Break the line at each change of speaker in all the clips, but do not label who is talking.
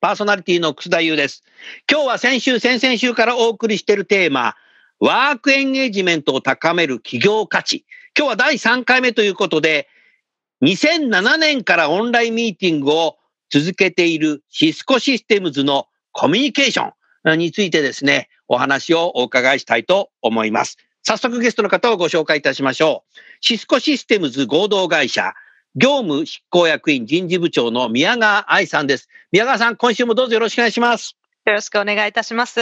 パーソナリティの楠田優です今日は先週先々週からお送りしているテーマワークエンゲージメントを高める企業価値。今日は第3回目ということで、2007年からオンラインミーティングを続けているシスコシステムズのコミュニケーションについてですね、お話をお伺いしたいと思います。早速ゲストの方をご紹介いたしましょう。シスコシステムズ合同会社業務執行役員人事部長の宮川愛さんです。宮川さん、今週もどうぞよろしくお願いします。
よろしくお願いいたします。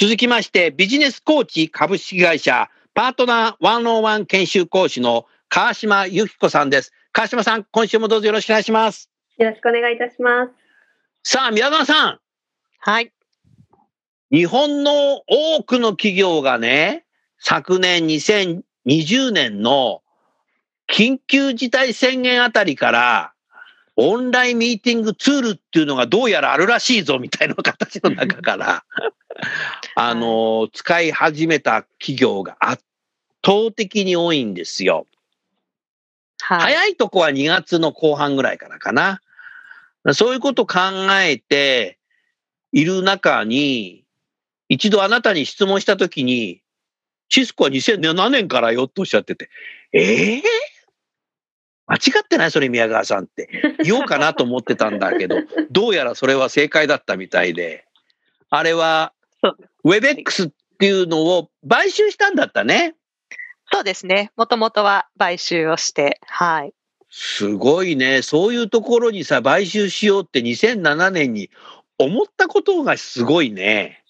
続きまして、ビジネスコーチ株式会社パートナー101研修講師の川島由紀子さんです。川島さん、今週もどうぞよろしくお願いします。
よろしくお願いいたします。
さあ、宮川さん。
はい。
日本の多くの企業がね、昨年2020年の緊急事態宣言あたりから、オンラインミーティングツールっていうのがどうやらあるらしいぞみたいな形の中から あの、使い始めた企業が圧倒的に多いんですよ。はい、早いとこは2月の後半ぐらいからかな。そういうこと考えている中に、一度あなたに質問したときに、シスコは2007年からよとおっしゃってて、ええー、間違ってない？それ宮川さんって 言おうかなと思ってたんだけど、どうやらそれは正解だったみたいで、あれはウェベックスっていうのを買収したんだったね。
そうですね。もともとは買収をして、はい。
すごいね。そういうところにさ、買収しようって2007年に思ったことがすごいね。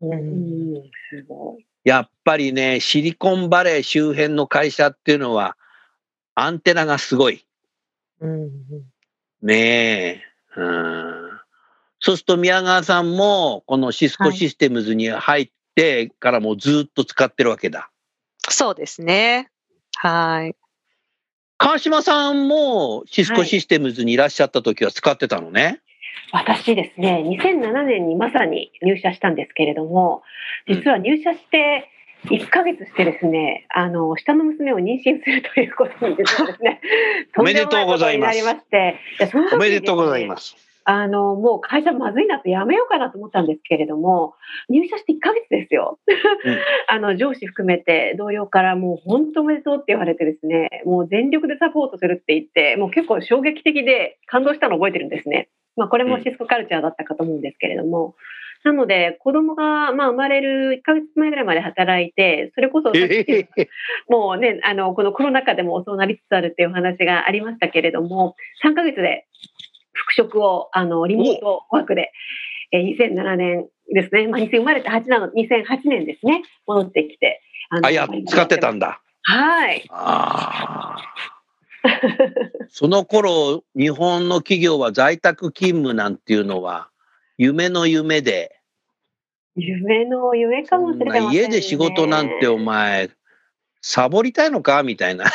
うん、すごい。
やっぱりね、シリコンバレー周辺の会社っていうのは、アンテナがすごい。うん、ねえ。うんそうすると宮川さんも、このシスコシステムズに入ってからもずっと使ってるわけだ。は
い、そうですね。はい。
川島さんもシスコシステムズにいらっしゃった時は使ってたのね。
はい、私ですね、2007年にまさに入社したんですけれども、実は入社して1ヶ月してですね、あの、下の娘を妊娠するということにですね、
おめでとうございます。おめでとうございます。
あの、もう会社まずいなってやめようかなと思ったんですけれども、入社して1ヶ月ですよ。うん、あの、上司含めて同僚からもう本当おめでとうって言われてですね、もう全力でサポートするって言って、もう結構衝撃的で感動したのを覚えてるんですね。まあ、これもシスコカルチャーだったかと思うんですけれども、なので、子供が、まあ、生まれる1ヶ月前ぐらいまで働いて、それこそ、もうね、あの、このコロナ禍でもそうなりつつあるっていうお話がありましたけれども、3ヶ月で復職を、あの、リモートワークで、えー、2007年ですね。まあ、2000生まれて8なの、2008年ですね。戻ってきて。
ああ、や、使ってたんだ。
はい。
ああ。その頃、日本の企業は在宅勤務なんていうのは、夢の夢で。
夢の夢かもしれない、ね、
家で仕事なんてお前、サボりたいのかみたいな。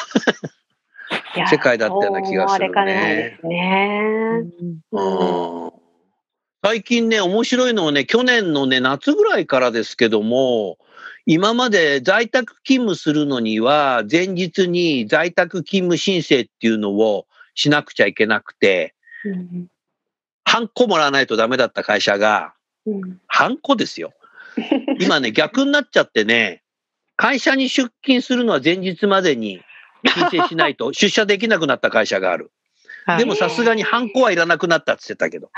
世界だったような気がするね。
ね。
うん、最近ね、面白いのはね、去年のね、夏ぐらいからですけども、今まで在宅勤務するのには、前日に在宅勤務申請っていうのをしなくちゃいけなくて、うん、ハンコもらわないとダメだった会社が、うん、ハンコですよ。今ね、逆になっちゃってね、会社に出勤するのは前日までに申請しないと 出社できなくなった会社がある。でもさすがにハンコはいらなくなったって言ってたけど。こ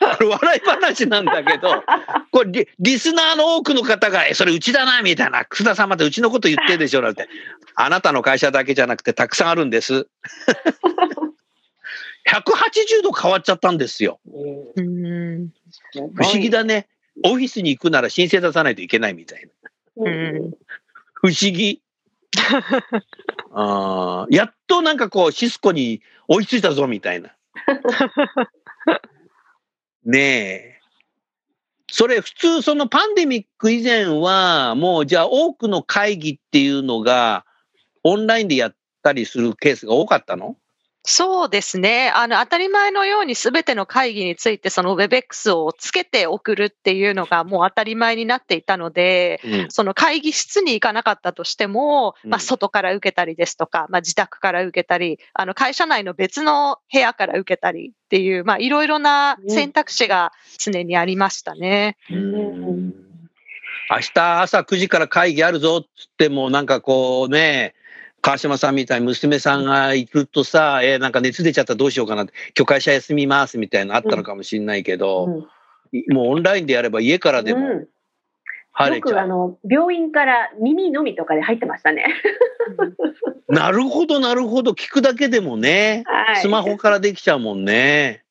れ笑い話なんだけど、これリリスナーの多くの方が、え、それうちだな、みたいな。楠田さんまたうちのこと言ってるでしょ、なんて。あなたの会社だけじゃなくてたくさんあるんです。180度変わっちゃったんですよ。
うん。
不思議だね。オフィスに行くなら申請出さないといけないみたいな。
うん。
不思議。あーやっとなんかこうシスコに追いついたぞみたいな。ねえ。それ普通そのパンデミック以前はもうじゃあ多くの会議っていうのがオンラインでやったりするケースが多かったの？
そうですね。あの、当たり前のように全ての会議について、その WebEx をつけて送るっていうのがもう当たり前になっていたので、
うん。
その会議室に行かなかったとしても、
うん。
まあ、外から受けたりですとか、まあ、自宅から受けたり、あの会社内の別の部屋から受けたりっていう、まあ、いろいろな選択肢が常にありましたね。
うん。明日朝9時から会議あるぞっつってもなんかこうね川島さんみたいに娘さんが行くとさ、えーなんか熱出ちゃったらどうしようかなって今日会社休みますみたいなのあったのかもしれないけど、
うん
もうオンラインでやれば家からでも
うんよ
入れちゃう。
くあの病院から耳のみとかで入ってましたね。
なるほどなるほど聞くだけでもね、
はい。
スマホからできちゃうもんね。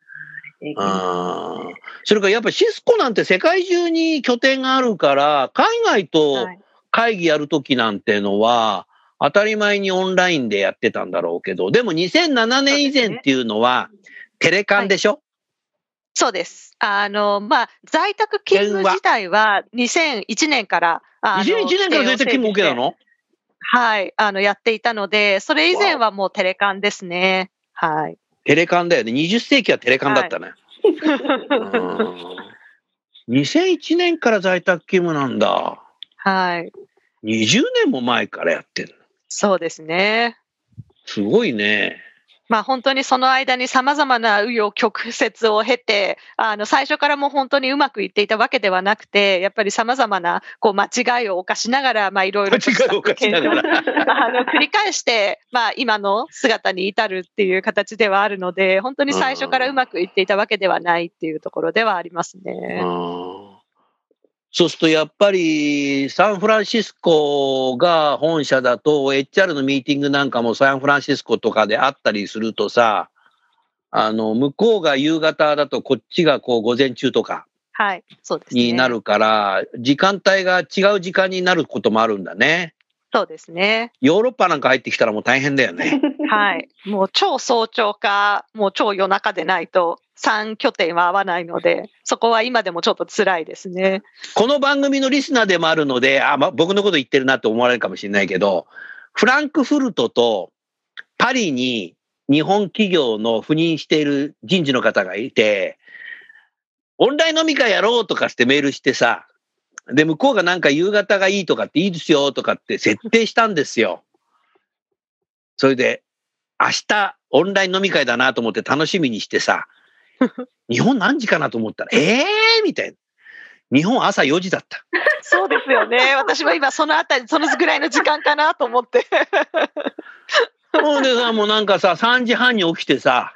あーそれからやっぱシスコなんて世界中に拠点があるから海外と
はい
会議やるときなんてのは、当たり前にオンラインでやってたんだろうけど、でも2007年以前っていうのは、テレカンでしょ、
そうです。あの、まあ、在宅勤務自体は2001年から、あの
?2001 年から在宅勤務 OK なの？
はい、あの、やっていたので、それ以前はもうテレカンですね。はい。
テレカンだよね。20世紀はテレカンだったね。うん2001年から在宅勤務なんだ。
はい。
20年も前からやってる。
そうですね。
すごいね。
まあ本当にその間に様々な紆余曲折を経て、あの最初からもう本当にうまくいっていたわけではなくて、やっぱり様々なこう間違いを犯しながら、まあいろいろと
間違いを犯しながら。
あの繰り返して、まあ、今の姿に至るっていう形ではあるので、本当に最初からうまくいっていたわけではないっていうところではありますね。
うんそうするとやっぱりサンフランシスコが本社だと HR のミーティングなんかもサンフランシスコとかであったりするとさあの向こうが夕方だとこっちがこう午前中とか
はい、そうですね。
になるから時間帯が違う時間になることもあるんだね。
そうですね。
ヨーロッパなんか入ってきたらもう大変だよね。
はい。もう超早朝か、もう超夜中でないと、3拠点は合わないので、そこは今でもちょっと辛いですね。
この番組のリスナーでもあるので、あ、ま、僕のこと言ってるなって思われるかもしれないけど、フランクフルトとパリに日本企業の赴任している人事の方がいて、オンライン飲み会やろうとかってメールしてさ、で、向こうがなんか夕方がいいとかっていいですよとかって設定したんですよ。それで、明日オンライン飲み会だなと思って楽しみにしてさ、日本何時かなと思ったら、ええー、みたいな。日本朝4時だった。
そうですよね。私も今そのあたり、そのぐらいの時間かなと思って。
ほんでさ、もうなんかさ、3時半に起きてさ、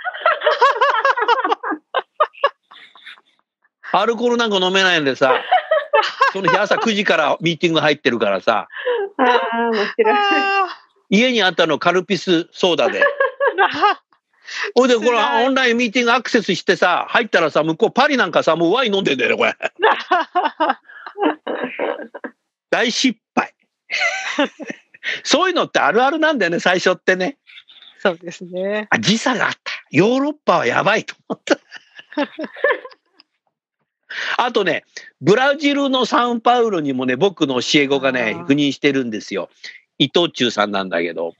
アルコールなんか飲めないんでさ、その日朝9時からミーティング入ってるからさ、
ああ、面白い。
家にあったのカルピスソーダで。ほいで、これオンラインミーティングアクセスしてさ、入ったらさ、向こうパリなんかさ、もうワイン飲んでんだよね、これ。大失敗。そういうのってあるあるなんだよね、最初ってね。
そうですね。
あ、時差があった。ヨーロッパはやばいと思った。あとね、ブラジルのサンパウロにもね、僕の教え子がね赴任してるんですよ。伊藤忠さんなんだけど、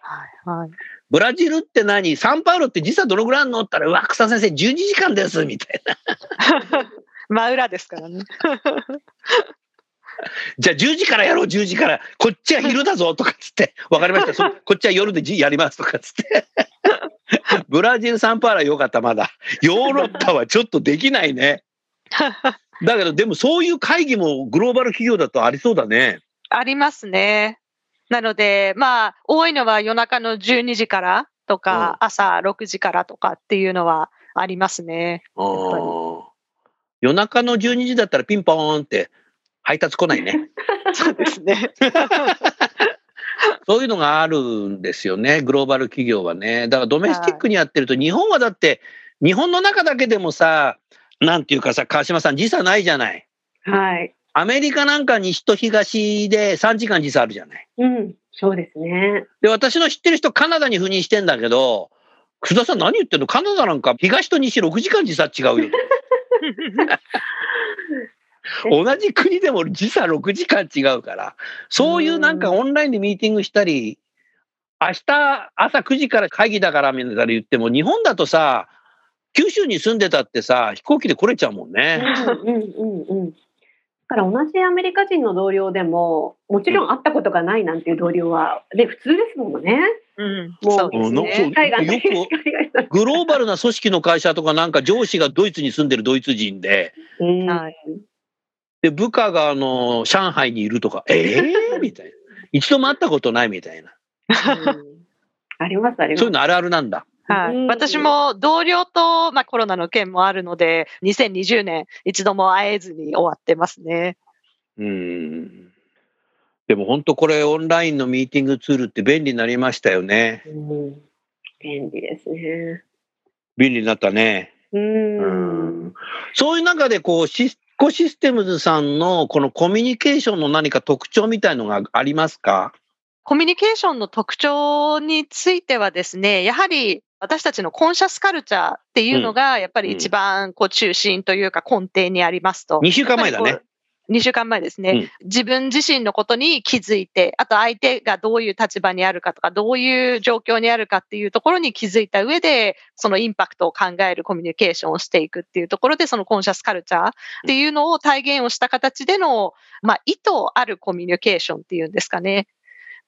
はい、はい。
ブラジルって何？サンパウロって時差どのぐらいあんの？ったら、うわ、草先生12時間です、みたいな。
真裏ですからね。
じゃあ10時からやろう、10時から。こっちは昼だぞ、とかっつって。わかりました。そ こっちは夜でじやります、とかっつって。ブラジル、サンパウロは良かった、まだ。ヨーロッパはちょっとできないね。だけど、でもそういう会議もグローバル企業だとありそうだね。
ありますね。なので、まあ、多いのは夜中の12時から、とか、朝6時からとかっていうのはありますね。
夜中の12時だったらピンポーンって配達来ないね。
そうですね。
そういうのがあるんですよね、グローバル企業はね。だからドメスティックにやってると、日本はだって、日本の中だけでもさ、なんていうかさ、川島さん、時差ないじゃない。
はい。
アメリカなんか西と東で3時間時差あるじゃない。
うん。そうですね。
で、私の知ってる人、カナダに赴任してんだけど、楠田さん何言ってんの？カナダなんか東と西6時間時差違うよ。同じ国でも時差6時間違うから、そういうなんかオンラインでミーティングしたり、明日朝9時から会議だからみたいな言っても、日本だとさ、九州に住んでたってさ、飛行機で来れちゃうもん
うん
ね。
うんうんうん。だから同じアメリカ人の同僚でも、もちろん会ったことがないなんていう同僚は、で、普通ですもんね。
うん、
もうの
グローバルな組織の会社とかなんか上司がドイツに住んでるドイツ人で、で、部下があの、上海にいるとか、ええー、みたいな。一度も会ったことないみたいな。
うんありますあります。
そういうのあるあるなんだ。
はい、
うん
私も同僚と、まあ、コロナの件もあるので、2020年、一度も会えずに終わってますね。
うん。でも本当これオンラインのミーティングツールって便利になりましたよね。
うん便利ですね。
便利になったね。
うん。
そういう中でこうシスコシステムズさんのこのコミュニケーションの何か特徴みたいのがありますか？
コミュニケーションの特徴についてはですね、やはり私たちのコンシャスカルチャーっていうのが、やっぱり一番こう中心というか根底にありますと。
?2 週間前だね。
2週間前ですね、
うん
自分自身のことに気づいて、あと相手がどういう立場にあるかとか、どういう状況にあるかっていうところに気づいた上で、そのインパクトを考えるコミュニケーションをしていくっていうところで、そのコンシャスカルチャーっていうのを体現をした形での、まあ、意図あるコミュニケーションっていうんですかね。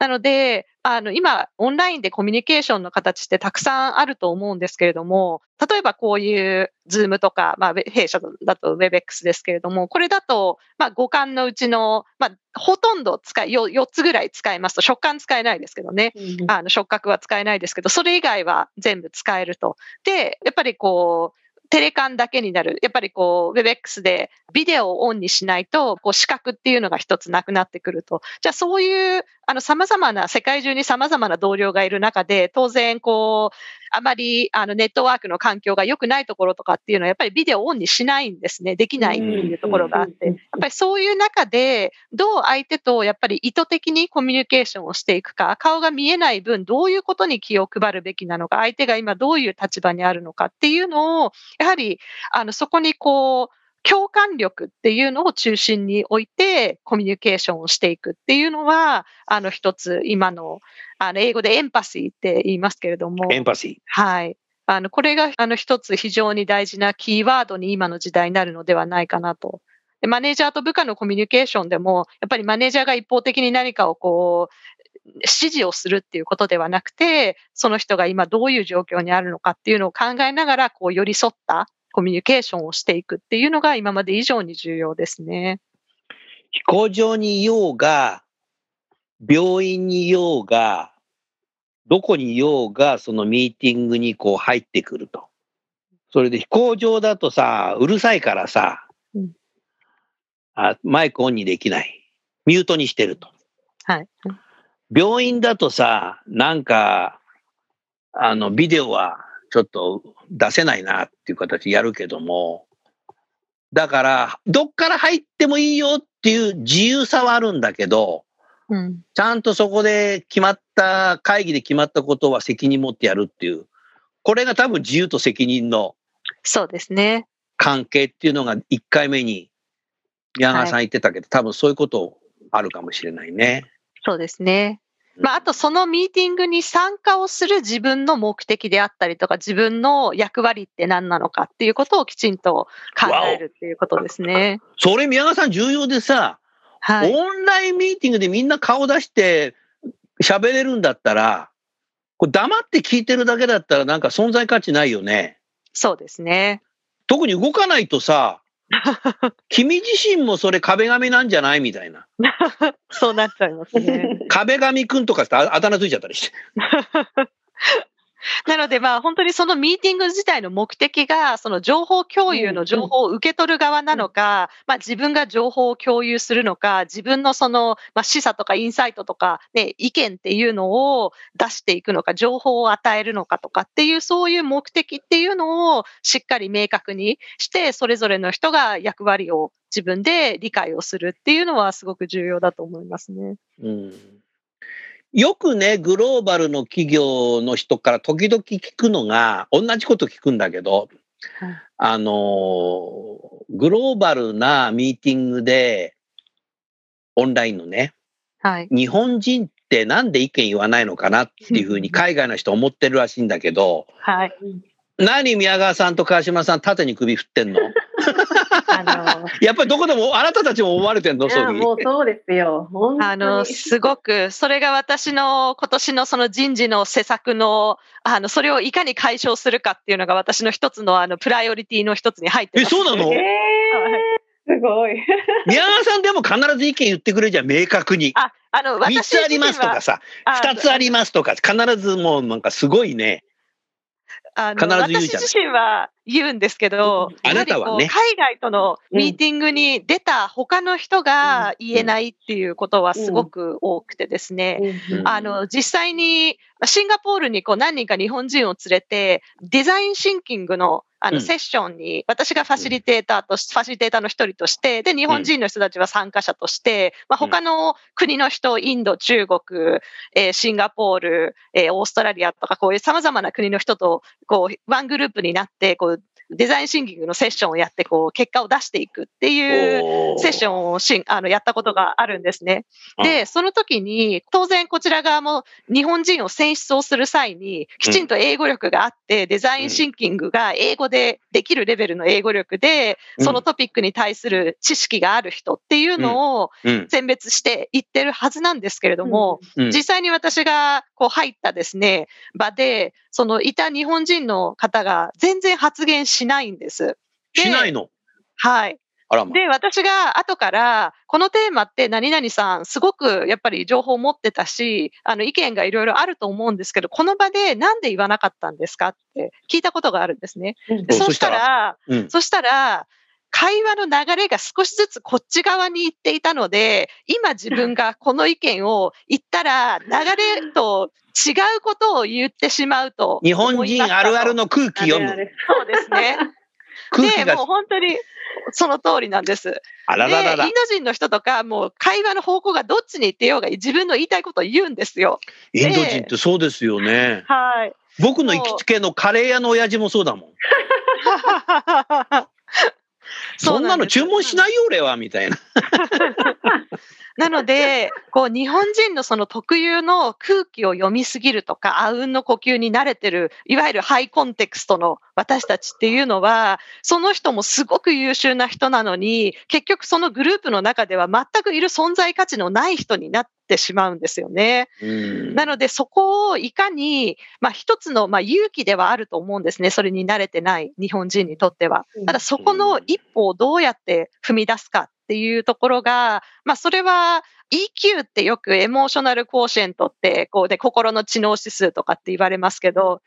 なので、あの、今、オンラインでコミュニケーションの形ってたくさんあると思うんですけれども、例えばこういう Zoom とか、まあ、弊社だと Webex ですけれども、これだと、まあ、五感のうちの、まあ、ほとんど使い、よ4つぐらい使えますと、食感使えないですけどね。あの触覚は使えないですけど、それ以外は全部使えると。で、やっぱりこう、テレカンだけになる。やっぱりこう、WebX でビデオをオンにしないと、こう、視覚っていうのが一つなくなってくると。じゃあそういう、あの、様々な、世界中に様々な同僚がいる中で、当然、こう、あまり、あの、ネットワークの環境が良くないところとかっていうのは、やっぱりビデオをオンにしないんですね。できないっていうところがあって。やっぱりそういう中で、どう相手とやっぱり意図的にコミュニケーションをしていくか、顔が見えない分、どういうことに気を配るべきなのか、相手が今どういう立場にあるのかっていうのを、やはり、あの、そこにこう、共感力っていうのを中心に置いてコミュニケーションをしていくっていうのは、あの一つ今の、あの英語でエンパシーって言いますけれども、
エンパシ
はい。あの、これが、あの、一つ非常に大事なキーワードに今の時代になるのではないかなと。でマネージャーと部下のコミュニケーションでも、やっぱりマネージャーが一方的に何かをこう、指示をするっていうことではなくて、その人が今どういう状況にあるのかっていうのを考えながら、こう、寄り添ったコミュニケーションをしていくっていうのが今まで以上に重要ですね。
飛行場にいようが、病院にいようが、どこにいようが、そのミーティングにこう入ってくると。それで飛行場だとさ、うるさいからさ、
うん
あマイクオンにできない。ミュートにしてると。
はい。
病院だとさ、なんか、あの、ビデオはちょっと出せないなっていう形やるけども、だから、どっから入ってもいいよっていう自由さはあるんだけど、
うん。
ちゃんとそこで決まった、会議で決まったことは責任持ってやるっていう、これが多分自由と責任の
そうですね。
関係っていうのが1回目に宮川さん言ってたけど、多分そういうことあるかもしれないね。
そうですね。まあ、あとそのミーティングに参加をする自分の目的であったりとか、自分の役割って何なのかっていうことをきちんと考えるっていうことですね。
それ宮川さん重要でさ、
はい。
オンラインミーティングでみんな顔出して喋れるんだったら、これ黙って聞いてるだけだったらなんか存在価値ないよね。
そうですね。
特に動かないとさ、君自身もそれ壁紙なんじゃないみたいな。
そうなっちゃいますね。
壁紙くんとかってああだ名ついちゃったりして。
でまあ本当にそのミーティング自体の目的が、その情報共有の情報を受け取る側なのか、まあ自分が情報を共有するのか、自分のその、まあ示唆とかインサイトとか、ね、意見っていうのを出していくのか、情報を与えるのかとかっていう、そういう目的っていうのをしっかり明確にして、それぞれの人が役割を自分で理解をするっていうのはすごく重要だと思いますね。
うんよくね、グローバルの企業の人から時々聞くのが、同じこと聞くんだけど、
はい
あのー、グローバルなミーティングで、オンラインのね、
はい。
日本人ってなんで意見言わないのかなっていうふうに海外の人思ってるらしいんだけど、
はい。
何宮川さんと川島さん縦に首振ってんの？
あの、
やっぱりどこでもあなたたちも思われてんのそ
もうそうですよ。
あの、すごく、それが私の今年のその人事の施策の、あの、それをいかに解消するかっていうのが私の一つのあの、プライオリティの一つに入って
え、
ます。
そうなの？
えー、すごい。
宮川さんでも必ず意見言ってくれるじゃん、明確に。
あ、あの、
3
私
つありますとかさ、2つありますとか、必ずもうなんかすごいね。
あの私自身は言うんですけど、
あなたはね。
海外とのミーティングに出た他の人が言えないっていうことはすごく多くてですね、
うん
あの、実際に、シンガポールにこう何人か日本人を連れて、デザインシンキングのあ
うん。
のセッションに、私がファシリテーターとし、ファシリテーターの一人として、で、日本人の人たちは参加者として、まあ、他の国の人、インド、中国、えーシンガポール、えーオーストラリアとか、こういう様々な国の人と、こう、ワングループになって、こう、デザインシンキングのセッションをやって、こう、結果を出していくっていう、セッションをしんあのやったことがあるんですね。で、その時に、当然こちら側も日本人を選出をする際に、きちんと英語力があって、デザインシンキングが英語でできるレベルの英語力で、
うん
そのトピックに対する知識がある人っていうのを
うん
選別していってるはずなんですけれども、
うん
実際に私がこう入ったですね、場で、そのいた日本人の方が全然発言しないんです。で
しないの？
はい。で、私が後から、このテーマって何々さん、すごくやっぱり情報を持ってたし、あの意見がいろいろあると思うんですけど、この場でなんで言わなかったんですかって聞いたことがあるんですね。そしたら、
うん
そしたら、会話の流れが少しずつこっち側に行っていたので、今自分がこの意見を言ったら、流れと違うことを言ってしまうと
日本人あるある
の。
の空気読む。
そうですね。で、もう。本当にその通りなんです。
あらららら
で、イン。ド人の人とか、もう会話の方向がどっちに行ってようが自分の言いたいことを言うんですよ。
インド人ってそうですよね。
はい。
僕の行きつけのカレー屋の親父もそうだもん。そんなの注文しないよ俺はみたいな。
なので、こう、日本人のその特有の空気を読みすぎるとか、あうんの呼吸に慣れてる、いわゆるハイコンテクストの私たちっていうのは、その人もすごく優秀な人なのに、結局そのグループの中では全くいる存在価値のない人になってしまうんですよね。
うん
なので、そこをいかに、まあ、一つの、まあ、勇気ではあると思うんですね。それに慣れてない日本人にとっては。ただ、そこの一歩をどうやって踏み出すかっていうところが、まあ、それは EQ ってよく Emotional Quotient って、こうで、心の知能指数とかって言われますけど、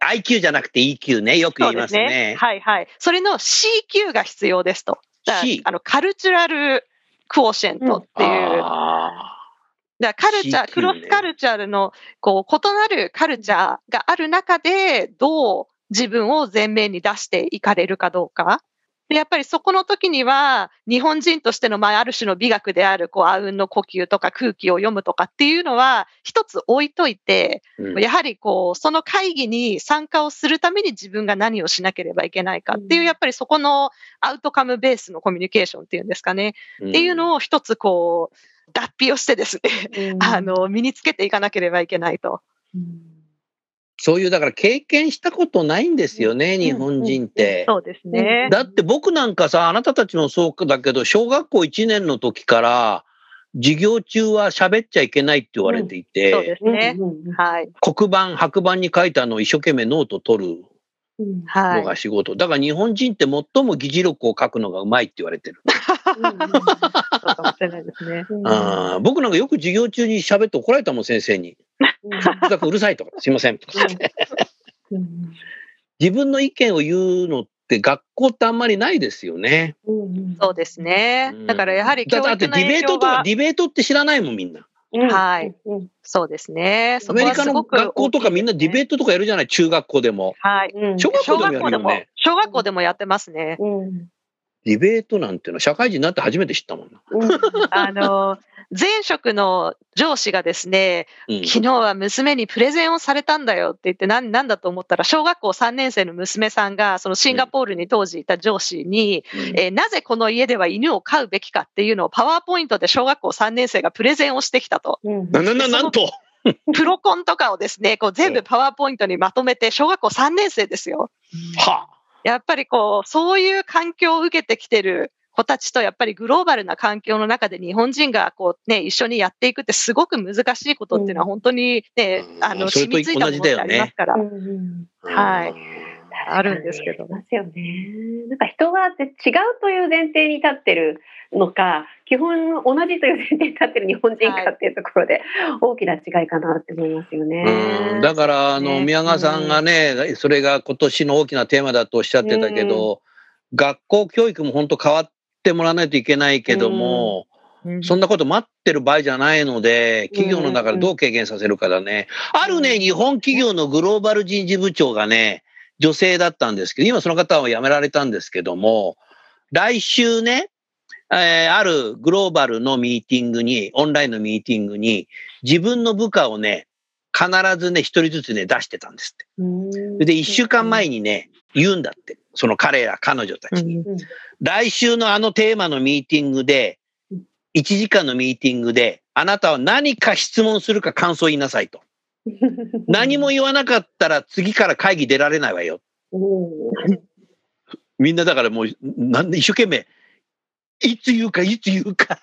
IQ じゃなくて EQ ね。よく言います
そうです
ね。
はいはい。それの CQ が必要ですと。あの、 Cultural Quotient っていう、
あ
だカルチャー、クロスカルチャーの、こう、異なるカルチャーがある中で、どう自分を前面に出していかれるかどうか。で、やっぱりそこの時には、日本人としての、まあ、ある種の美学である、こう、あうんの呼吸とか空気を読むとかっていうのは、一つ置いといて、
ーうん。
やはりこう、その会議に参加をするために自分が何をしなければいけないかっていう、
うん。
やっぱりそこのアウトカムベースのコミュニケーションっていうんですかね。っていうのを一つこう、脱皮をしてですね、あの、身につけていかなければいけないと。
そういうだから経験したことないんですよね、
うん
日本人って。
そうですね。
だって僕なんかさ、あなたたちもそうだけど、小学校1年の時から、授業中は喋っちゃいけないって言われていて、
そうですね。
うん
はい。
黒板、白板に書いたのを一生懸命ノート取る。のが仕事。だから日本人って最も議事録を書くのがうまいって言われてる。
そうかもしれないですね。
あー僕なんかよく授業中に喋って怒られたもん、先生に。うるさくうるさいとか、すいませんとか。
うん
自分の意見を言うのって学校ってあんまりないですよね。
うん
そうですね
うん。
だからやはり教
だって
育の影響
ディベートとディベートって知らないもんみんな。
うん
はい
うん
そうですね。
アメリカの学校とかみんなディベー
ト。
トとかやるじゃない中学校でも。
はい。
うん
小学
小
校でもや
学校でも
るよね。、
小学校でもやってますね。
うん
ディベートなんていうのは社会人になって初めて知ったもんな。
うん
あの、前職の上司がですね、
うん
昨日は娘にプレゼンをされたんだよって言って、なんなんだと思ったら、小学校3年生の娘さんが、そのシンガポールに当時いた上司に、えーなぜこの家では犬を飼うべきかっていうのをパワーポイントで小学校3年生がプレゼンをしてきたと。
うん
な、な、な、なんと？
プロコンとかをですね、こう全部パワーポイントにまとめて、小学校3年生ですよ。
は
やっぱりこう、そういう環境を受けてきてる子たちと、やっぱりグローバルな環境の中で日本人がこうね、一緒にやっていくってすごく難しいことっていうのは
うん。
本当にね、
うん。
あの、染みついたものってありますから。
うんうん
はい。
うん
あるんですけど
ますよね。なんか人が違うという前提に立ってるのか、基本同じという前提に立ってる日本人かっていうところで大きな違いかなって思いますよね。
うん。だから、あの、
ね。
宮川さんがね、それが今年の大きなテーマだとおっしゃってたけど、学校教育も本当変わってもらわないといけないけども、そんなこと待ってる場合じゃないので、企業の中でどう軽減させるかだね。あるね、日本企業のグローバル人事部長がね、女性だったんですけど、今その方は辞められたんですけども、来週ね、えーあるグローバルのミーティングに、オンラインのミーティングに、自分の部下をね、必ずね、一人ずつね、出してたんですって。
うん
で、一週間前にね、言うんだって。その彼ら、彼女たちに。
うん
来週のあのテーマのミーティングで
うん、
1時間のミーティングで、あなたは何か質問するか感想言いなさいと。何も言わなかったら次から会議出られないわよ。
うん
みんなだからもう、なんで一生懸命、いつ言うか、いつ言うか。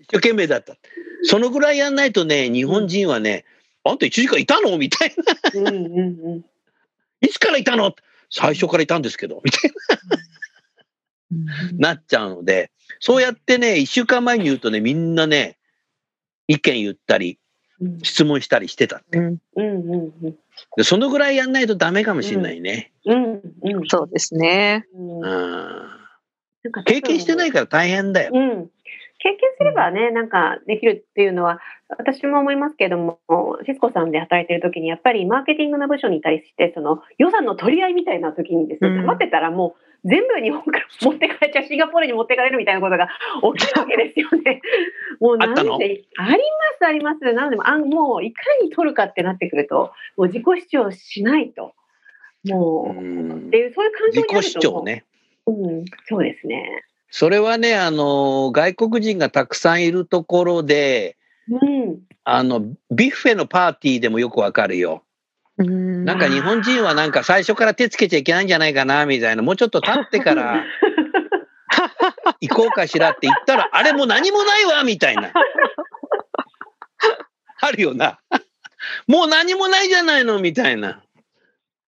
一生懸命だった。そのぐらいやんないとね、日本人はね、あんた1時間いたの？みたいな。
うんうんうん
いつからいたの最初からいたんですけど、みたいな、なっちゃうので、そうやってね、一週間前に言うとね、みんなね、意見言ったり、
うん
質問したりしてた。
うんうん
でそのぐらいやんないとダメかもしれないね。
うんうん
そうですね。
うん
うん
なんか
経験してないから大変だよ。
うん。経験すればね、なんかできるっていうのは、私も思いますけれども、シスコさんで働いてる時に、やっぱりマーケティングの部署にいたりして、その予算の取り合いみたいな時にですね、
うん
溜まってたらもう全部日本から持ってかれちゃう、シンガポールに持ってかれるみたいなことが起きるわけですよね。もうなんで
あったの？
あります、あります。なんでも、あもういかに取るかってなってくると、もう自己主張しないと。もう、
うん
っていう、そういう感情
自
になると
己主張。ね。
うん、そうですね。
それはね、あの、外国人がたくさんいるところで、
うん。
あの、ビュッフェのパーティーでもよくわかるよ。
な
なんか日本人はなんか最初から手つけちゃいけないんじゃないかな、みたいな。もうちょっと経ってから 行こうかしらって言ったら、あれもう何もないわ、みたいな。あるよな。もう何もないじゃないの、みたいな。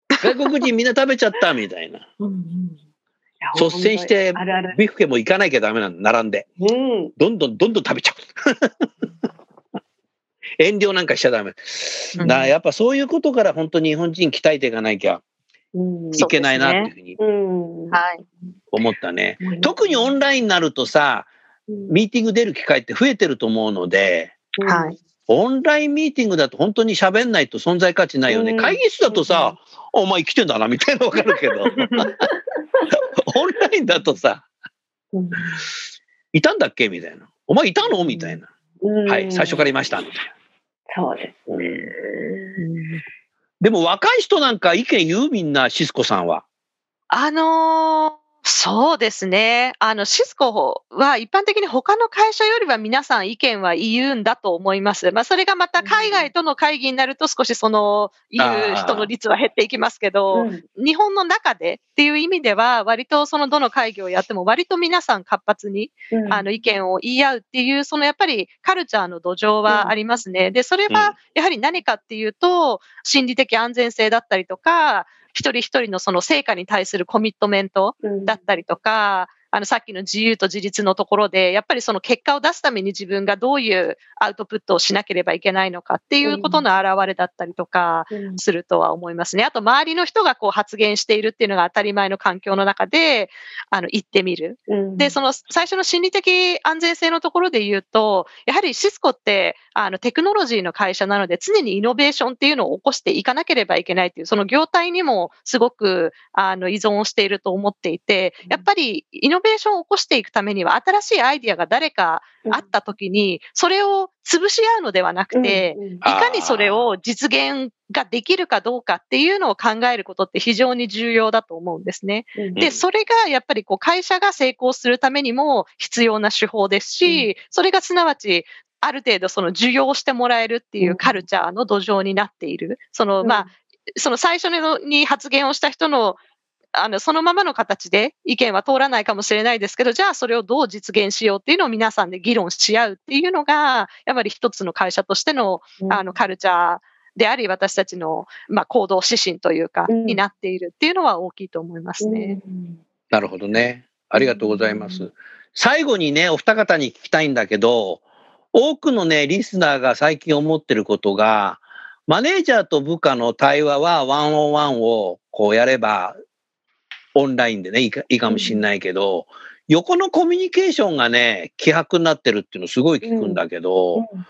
外国人みんな食べちゃった、みたいな。
うんうん
率先して。ビュッフェも行かなきゃダメなの、並んで。
うん。
どんどんどんどん食べちゃう。遠慮なんかしちゃダメ。だやっぱそういうことから本当に日本人鍛えていかなきゃ
うん
いけないなっていうふうに。思ったね。特にオンラインになるとさ、ミーティング出る機会って増えてると思うので、
はい。
オンラインミーティングだと本当に喋んないと存在価値ないよね。
うん
会議室だとさ、お前来てんだなみたいなわかるけど、オンラインだとさ、
うん。
いたんだっけみたいな。お前いたのみたいな。
うん
はい、最初からいました。みたい
そうですね。
でも若い人なんか意見言うみんな、シスコさんは。
あのーそうですね。あの、シスコは一般的に他の会社よりは皆さん意見は言うんだと思います。まあ、それがまた海外との会議になると少しその言う人の率は減っていきますけど、
うん
日本の中でっていう意味では、割とそのどの会議をやっても割と皆さん活発に
うん
あの意見を言い合うっていう、そのやっぱりカルチャーの土壌はありますね。で、それ
うん
はやはり何かっていうと、心理的安全性だったりとか、一人一人のその成果に対するコミットメントだったりとか、あの、さっきの自由と自立のところで、やっぱりその結果を出すために自分がどういうアウトプットをしなければいけないのかっていうことの表れだったりとかするとは思いますね。あと、周りの人がこう発言しているっていうのが当たり前の環境の中で、あの、言ってみる。で、その最初の心理的安全性のところで言うと、やはりシスコって、あの、テクノロジーの会社なので、常にイノベーションっていうのを起こしていかなければいけないっていう、その業態にもすごく、あの、依存をしていると思っていて、やっぱりイノベーションを起こしていくためには、新しいアイディアが誰かあった時に、それを潰し合うのではなくて、いかにそれを実現ができるかどうかっていうのを考えることって非常に重要だと思うんですね。で、それがやっぱりこう会社が成功するためにも必要な手法ですし、それがすなわちある程度その受容してもらえるっていうカルチャーの土壌になっている。その、まあ、その最初に発言をした人のあの、そのままの形で意見は通らないかもしれないですけど、じゃあそれをどう実現しようっていうのを皆さんで議論し合うっていうのが、やっぱり一つの会社としての、あの、カルチャーであり、私たちの、まあ、行動指針というか、になっているっていうのは大きいと思いますね。
なるほどね。ありがとうございます。最後にね、お二方に聞きたいんだけど、多くのね、リスナーが最近思ってることが、マネージャーと部下の対話はワンオンワンをこうやればオンラインでね、いいかいいかもしんないけど、横のコミュニケーションがね、希薄になってるっていうのすごい聞くんだけど、うん。うん、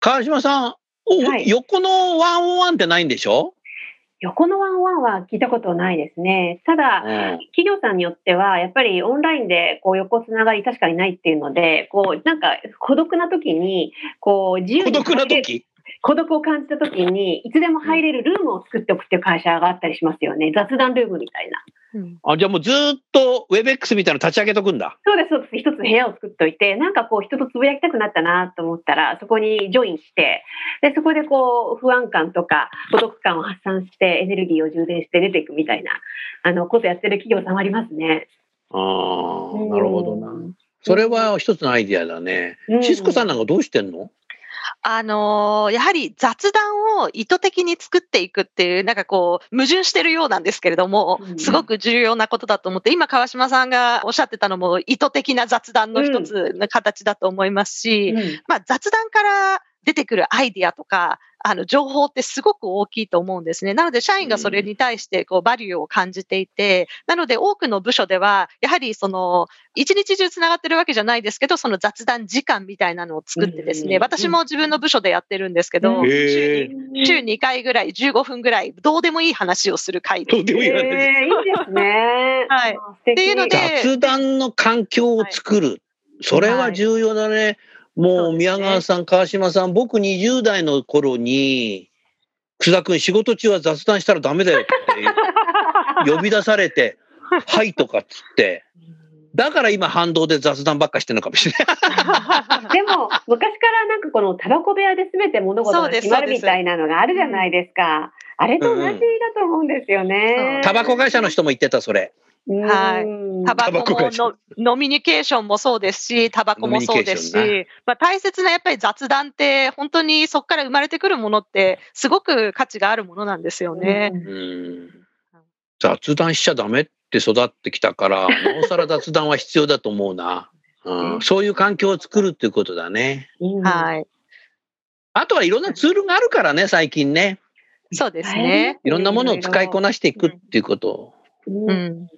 川島さん、はい、横のワンオンワンってないんでしょ？
横のワンワンは聞いたことないですね。ただ、うん、企業さんによっては、やっぱりオンラインでこう横つながり確かにないっていうので、こう、なんか孤独な時に、こう、自由に。孤
独な時？
孤独を感じた時に、いつでも入れるルームを作っておくっていう会社があったりしますよね。雑談ルームみたいな。
うん、あじゃあもうずっと WebX みたいなの立ち上げとくんだ。
そうです、そうです。一つ部屋を作っておいて、なんかこう人とつぶやきたくなったなと思ったら、そこにジョインして、で、そこでこう不安感とか孤独感を発散してエネルギーを充電して出ていくみたいな、あの、ことやってる企業さんありますね。
ああ、なるほどな。それは一つのアイディアだね。シスコさんなんかどうしてんの？
あのー、やはり雑談を意図的に作っていくっていう、なんかこう、矛盾してるようなんですけれども、すごく重要なことだと思って、今川島さんがおっしゃってたのも意図的な雑談の一つの形だと思いますし、うん、まあ雑談から出てくるアイディアとか、あの、情報ってすごく大きいと思うんですね。なので、社員がそれに対して、こう、バリューを感じていて、なので、多くの部署では、やはり、その、一日中繋がってるわけじゃないですけど、その雑談時間みたいなのを作ってですね、私も自分の部署でやってるんですけど、週に、週2回ぐらい、15分ぐらい、どうでもいい話をする会
どうでもいい話。いい
ですね。
はい。っていうので。
雑談の環境を作る。それは重要だね。もう宮川さん、川島さん、僕20代の頃に、楠田君仕事中は雑談したらダメだよって 呼び出されて、はいとかっつって、だから今反動で雑談ばっかしてるのかもしれない。
でも、昔からなんかこのタバコ部屋で全て物事が決まるみたいなのがあるじゃないですか。あれと同じだと思うんですよね。
タバコ会社の人も言ってた、それ。
はい。タバコものノミニケーションもそうですし、タバコもそうですし、まあ、大切なやっぱり雑談って、本当にそこから生まれてくるものって、すごく価値があるものなんですよね。
雑談しちゃダメって育ってきたから、なおさら雑談は必要だと思うな。うん、そういう環境を作るっていうことだね。
はい。
あとはいろんなツールがあるからね、最近ね。
そうですね。
いろんなものを使いこなしていくっていうこと。
うん、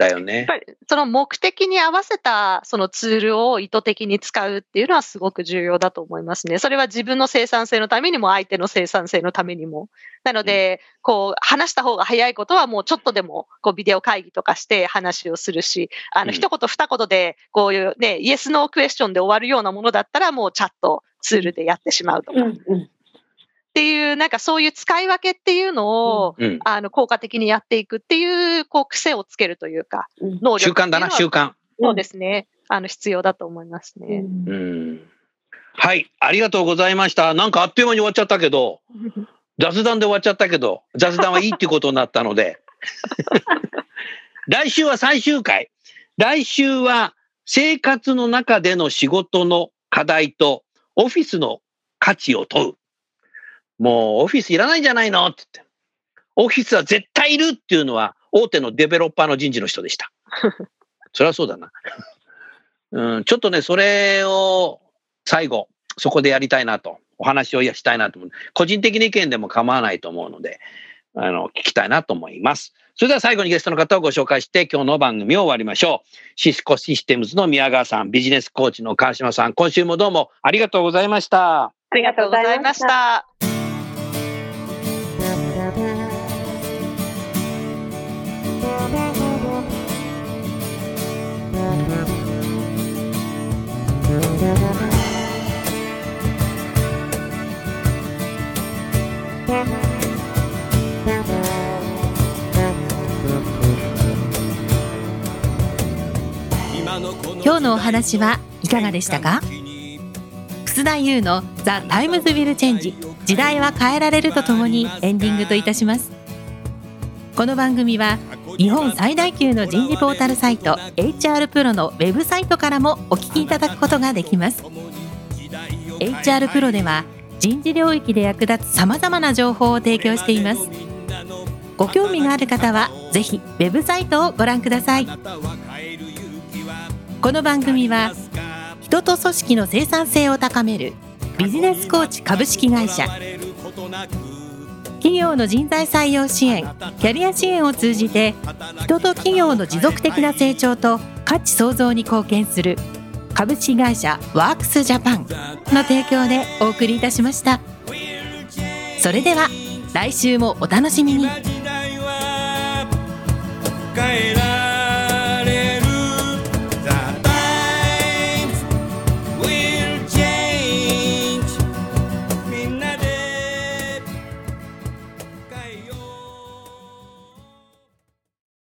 だよね。やっぱ
りその目的に合わせたそのツールを意図的に使うっていうのはすごく重要だと思いますね。それは自分の生産性のためにも相手の生産性のためにも。なので、こう話した方が早いことはもうちょっとでもこうビデオ会議とかして話をするし、あの一言二言でこういうね、イエスノークエスチョンで終わるようなものだったらもうチャットツールでやってしまうとか。うんうんっていう、なんかそういう使い分けっていうのを、うん、あの、効果的にやっていくっていう、こう、癖をつけるというか、
能力。習慣だな、習慣。
そうですね。あの、必要だと思いますね。
うん。はい、ありがとうございました。なんかあっという間に終わっちゃったけど、雑談で終わっちゃったけど、雑談はいいっていうことになったので。来週は最終回。来週は生活の中での仕事の課題とオフィスの価値を問う。もうオフィスいらないんじゃないのって言って。オフィスは絶対いるっていうのは大手のデベロッパーの人事の人でした。それはそうだな。うん、ちょっとね、それを最後、そこでやりたいなと、お話をしたいなと思う。個人的な意見でも構わないと思うので、あの、聞きたいなと思います。それでは最後にゲストの方をご紹介して、今日の番組を終わりましょう。シスコシステムズの宮川さん、ビジネスコーチの川島さん、今週もどうもありがとうございました。
ありが
ありがとうございまし。た。
今日のお話はいかがでしたか？楠田祐の「The Times Will Change。時代は変えられる」とともにエンディングといたします。この番組は日本最大級の人事ポータルサイト HR プロのウェブサイトからもお聞きいただくことができます。HR プロでは人事領域で役立つさまざまな情報を提供しています。ご興味がある方はぜひウェブサイトをご覧ください。この番組は人と組織の生産性を高めるビジネスコーチ株式会社。企業の人材採用支援キャリア支援を通じて人と企業の持続的な成長と価値創造に貢献する株式会社ワークスジャパンの提供でお送りいたしました。それでは来週もお楽しみに。